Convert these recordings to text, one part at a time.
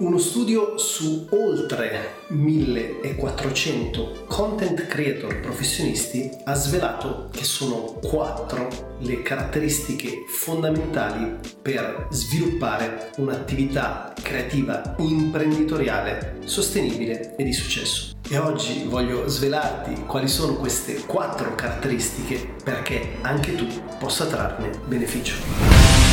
Uno studio su oltre 1400 content creator professionisti ha svelato che sono quattro le caratteristiche fondamentali per sviluppare un'attività creativa imprenditoriale sostenibile e di successo. E oggi voglio svelarti quali sono queste quattro caratteristiche perché anche tu possa trarne beneficio.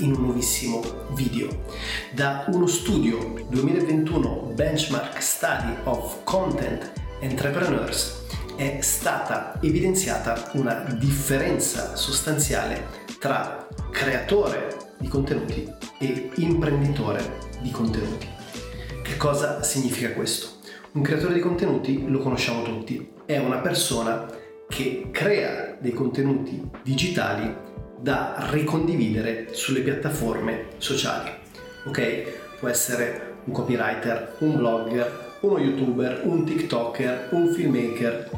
In un nuovissimo video. Da uno studio 2021 Benchmark Study of Content Entrepreneurs è stata evidenziata una differenza sostanziale tra creatore di contenuti e imprenditore di contenuti. Che cosa significa questo? Un creatore di contenuti lo conosciamo tutti, è una persona che crea dei contenuti digitali da ricondividere sulle piattaforme sociali. Ok? Può essere un copywriter, un blogger, uno youtuber, un tiktoker, un filmmaker,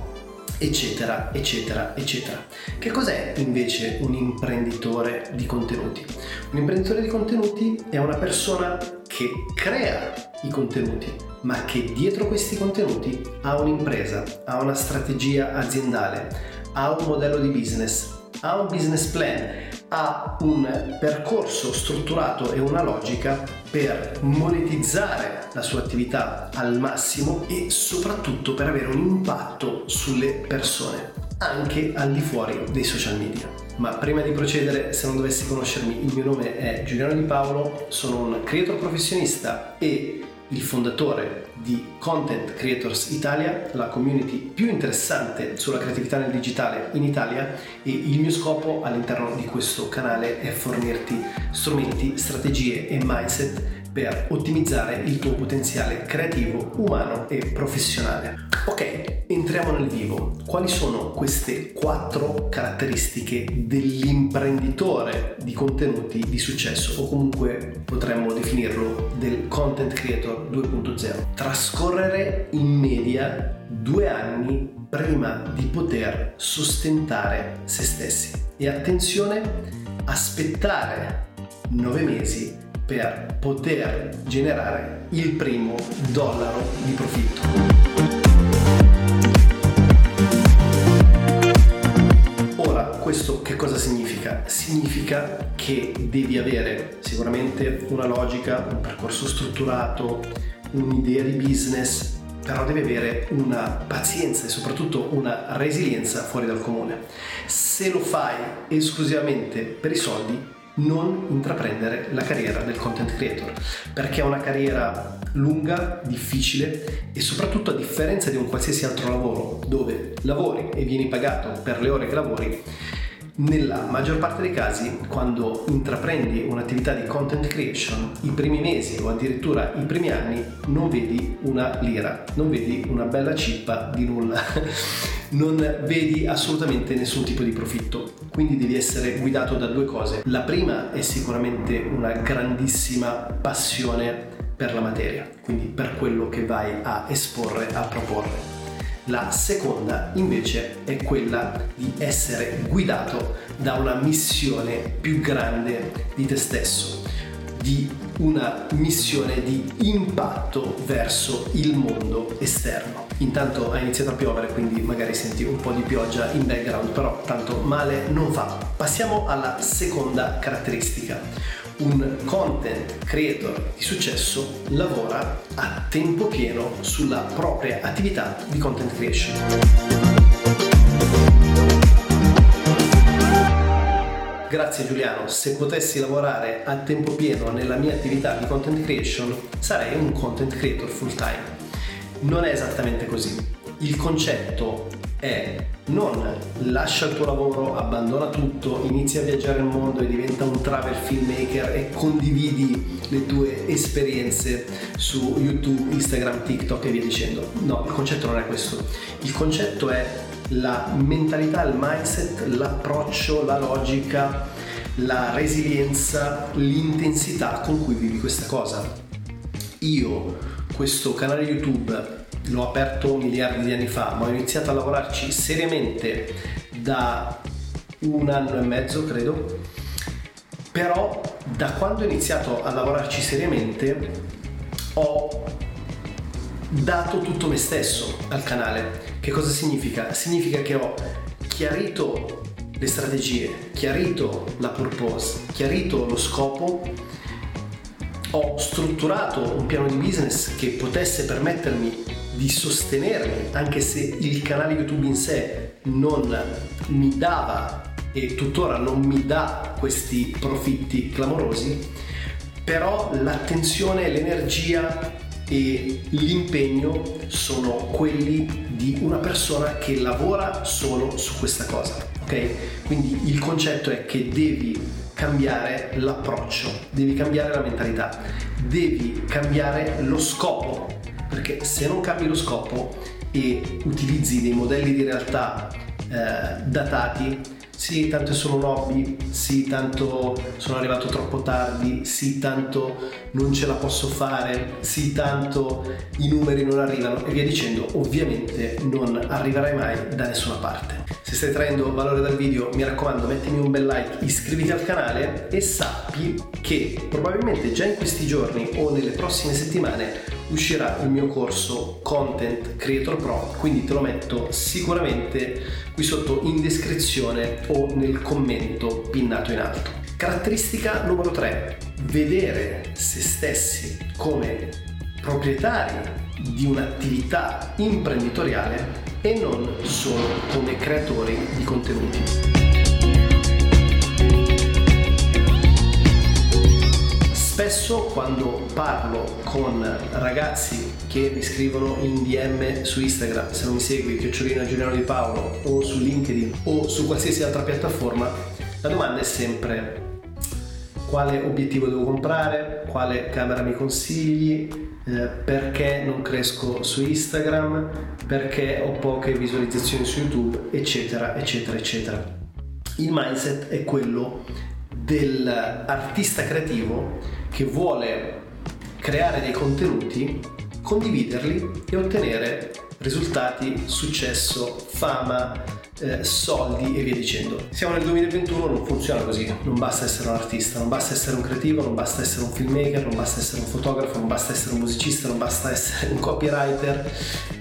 eccetera, eccetera, eccetera. Che cos'è invece un imprenditore di contenuti? Un imprenditore di contenuti è una persona che crea i contenuti, ma che dietro questi contenuti ha un'impresa, ha una strategia aziendale, ha un modello di business, ha un business plan, ha un percorso strutturato e una logica per monetizzare la sua attività al massimo e soprattutto per avere un impatto sulle persone, anche al di fuori dei social media. Ma prima di procedere, se non dovessi conoscermi, il mio nome è Giuliano Di Paolo, sono un creator professionista e il fondatore di Content Creators Italia, la community più interessante sulla creatività nel digitale in Italia e il mio scopo all'interno di questo canale è fornirti strumenti, strategie e mindset per ottimizzare il tuo potenziale creativo, umano e professionale. Ok, entriamo nel vivo. Quali sono queste quattro caratteristiche dell'imprenditore di contenuti di successo o comunque potremmo definirlo del content creator 2.0? Trascorrere in media due anni prima di poter sostentare se stessi. E attenzione, aspettare nove mesi per poter generare il primo dollaro di profitto. Ora, questo che cosa significa? Significa che devi avere sicuramente una logica, un percorso strutturato, un'idea di business, però devi avere una pazienza e soprattutto una resilienza fuori dal comune. Se lo fai esclusivamente per i soldi, non intraprendere la carriera del content creator perché è una carriera lunga, difficile e soprattutto a differenza di un qualsiasi altro lavoro dove lavori e vieni pagato per le ore che lavori nella maggior parte dei casi, quando intraprendi un'attività di content creation, i primi mesi o addirittura i primi anni non vedi una lira, non vedi una bella cippa di nulla, non vedi assolutamente nessun tipo di profitto. Quindi devi essere guidato da due cose. La prima è sicuramente una grandissima passione per la materia, quindi per quello che vai a esporre, a proporre. La seconda invece è quella di essere guidato da una missione più grande di te stesso, di una missione di impatto verso il mondo esterno. Intanto ha iniziato a piovere, quindi magari senti un po' di pioggia in background, però tanto male non fa. Passiamo alla seconda caratteristica un content creator di successo lavora a tempo pieno sulla propria attività di content creation. Grazie Giuliano, se potessi lavorare a tempo pieno nella mia attività di content creation sarei un content creator full time. Non è esattamente così. Il concetto è non lascia il tuo lavoro, abbandona tutto, inizia a viaggiare il mondo e diventa un travel filmmaker e condividi le tue esperienze su YouTube, Instagram, TikTok e via dicendo. No, il concetto non è questo. Il concetto è la mentalità, il mindset, l'approccio, la logica, la resilienza, l'intensità con cui vivi questa cosa. io questo canale YouTube l'ho aperto miliardi di anni fa, ma ho iniziato a lavorarci seriamente da un anno e mezzo, credo. Però da quando ho iniziato a lavorarci seriamente ho dato tutto me stesso al canale. Che cosa significa? Significa che ho chiarito le strategie, chiarito la purpose, chiarito lo scopo, ho strutturato un piano di business che potesse permettermi di sostenermi, anche se il canale YouTube in sé non mi dava e tuttora non mi dà questi profitti clamorosi, però l'attenzione, l'energia e l'impegno sono quelli di una persona che lavora solo su questa cosa, ok? Quindi il concetto è che devi cambiare l'approccio, devi cambiare la mentalità, devi cambiare lo scopo, perché se non cambi lo scopo e utilizzi dei modelli di realtà eh, datati sì, tanto è solo un hobby, sì, tanto sono arrivato troppo tardi, sì, tanto non ce la posso fare, sì, tanto i numeri non arrivano e via dicendo, ovviamente non arriverai mai da nessuna parte. Se stai traendo valore dal video, mi raccomando, mettimi un bel like, iscriviti al canale e sappi che probabilmente già in questi giorni o nelle prossime settimane uscirà il mio corso Content Creator Pro, quindi te lo metto sicuramente qui sotto in descrizione o nel commento pinnato in alto. Caratteristica numero 3, vedere se stessi come proprietari di un'attività imprenditoriale e non solo come creatori di contenuti. Spesso quando parlo con ragazzi che mi scrivono in DM su Instagram, se non mi segui, chiocciolina Giuliano Di Paolo, o su LinkedIn o su qualsiasi altra piattaforma, la domanda è sempre quale obiettivo devo comprare, quale camera mi consigli, eh, perché non cresco su Instagram, perché ho poche visualizzazioni su YouTube, eccetera, eccetera, eccetera. Il mindset è quello dell'artista creativo che vuole creare dei contenuti, condividerli e ottenere risultati, successo, fama, eh, soldi e via dicendo. Siamo nel 2021, non funziona così, non basta essere un artista, non basta essere un creativo, non basta essere un filmmaker, non basta essere un fotografo, non basta essere un musicista, non basta essere un copywriter,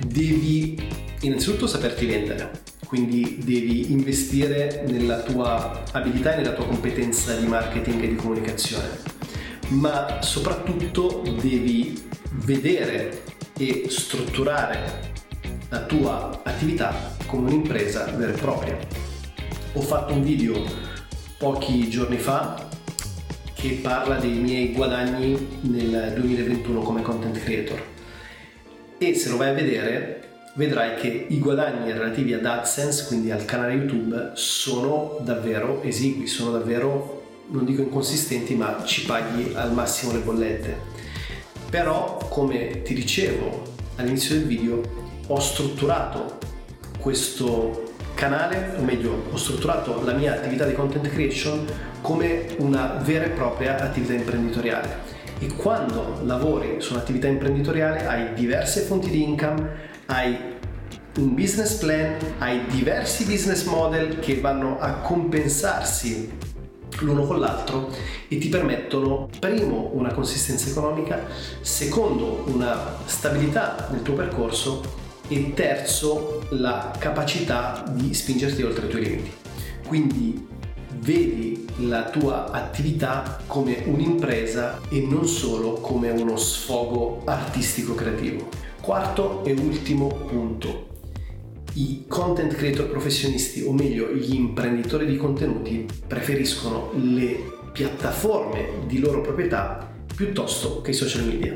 devi innanzitutto saperti vendere quindi devi investire nella tua abilità e nella tua competenza di marketing e di comunicazione, ma soprattutto devi vedere e strutturare la tua attività come un'impresa vera e propria. Ho fatto un video pochi giorni fa che parla dei miei guadagni nel 2021 come content creator e se lo vai a vedere vedrai che i guadagni relativi ad AdSense, quindi al canale YouTube, sono davvero esigui, sono davvero, non dico inconsistenti, ma ci paghi al massimo le bollette. Però, come ti dicevo all'inizio del video, ho strutturato questo canale, o meglio, ho strutturato la mia attività di content creation come una vera e propria attività imprenditoriale. E quando lavori su un'attività imprenditoriale hai diverse fonti di income, hai un business plan, hai diversi business model che vanno a compensarsi l'uno con l'altro e ti permettono primo una consistenza economica, secondo una stabilità nel tuo percorso e terzo la capacità di spingerti oltre i tuoi limiti. Quindi vedi la tua attività come un'impresa e non solo come uno sfogo artistico creativo. Quarto e ultimo punto. I content creator professionisti, o meglio gli imprenditori di contenuti, preferiscono le piattaforme di loro proprietà piuttosto che i social media.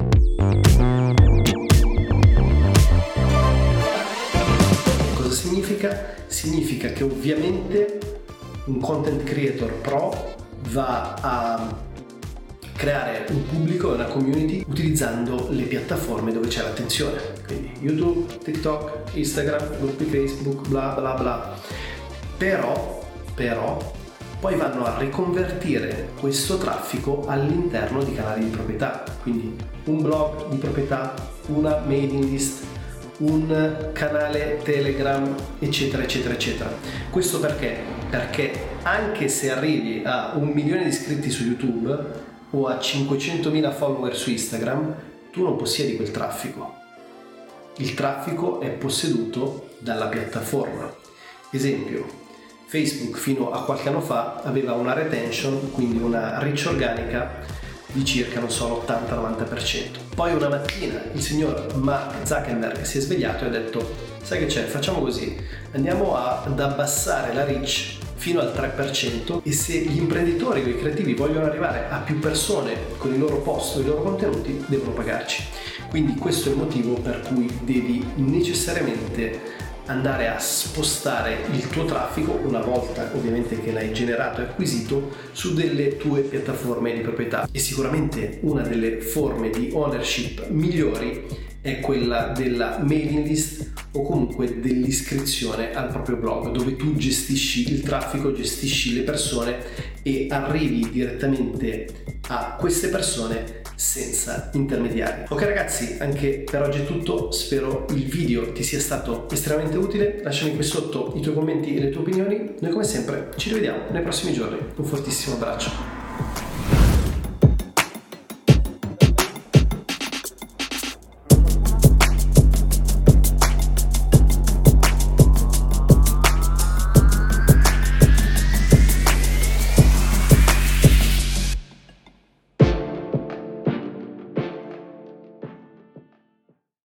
Cosa significa? Significa che ovviamente un content creator pro va a creare un pubblico e una community utilizzando le piattaforme dove c'è l'attenzione, quindi YouTube, TikTok, Instagram, gruppi Facebook, bla bla bla. Però, però poi vanno a riconvertire questo traffico all'interno di canali di proprietà, quindi un blog di proprietà, una mailing list, un canale Telegram, eccetera, eccetera, eccetera. Questo perché? Perché anche se arrivi a un milione di iscritti su YouTube o a 500.000 follower su Instagram, tu non possiedi quel traffico. Il traffico è posseduto dalla piattaforma. Esempio, Facebook fino a qualche anno fa aveva una retention, quindi una reach organica di circa, non so, l'80-90%. Poi una mattina il signor Mark Zuckerberg si è svegliato e ha detto, sai che c'è, facciamo così, andiamo ad abbassare la reach fino al 3% e se gli imprenditori o i creativi vogliono arrivare a più persone con i loro post o i loro contenuti, devono pagarci. Quindi questo è il motivo per cui devi necessariamente andare a spostare il tuo traffico una volta ovviamente che l'hai generato e acquisito su delle tue piattaforme di proprietà e sicuramente una delle forme di ownership migliori è quella della mailing list o comunque dell'iscrizione al proprio blog dove tu gestisci il traffico, gestisci le persone e arrivi direttamente a queste persone senza intermediari. Ok ragazzi, anche per oggi è tutto, spero il video ti sia stato estremamente utile, lasciami qui sotto i tuoi commenti e le tue opinioni, noi come sempre ci rivediamo nei prossimi giorni, un fortissimo abbraccio.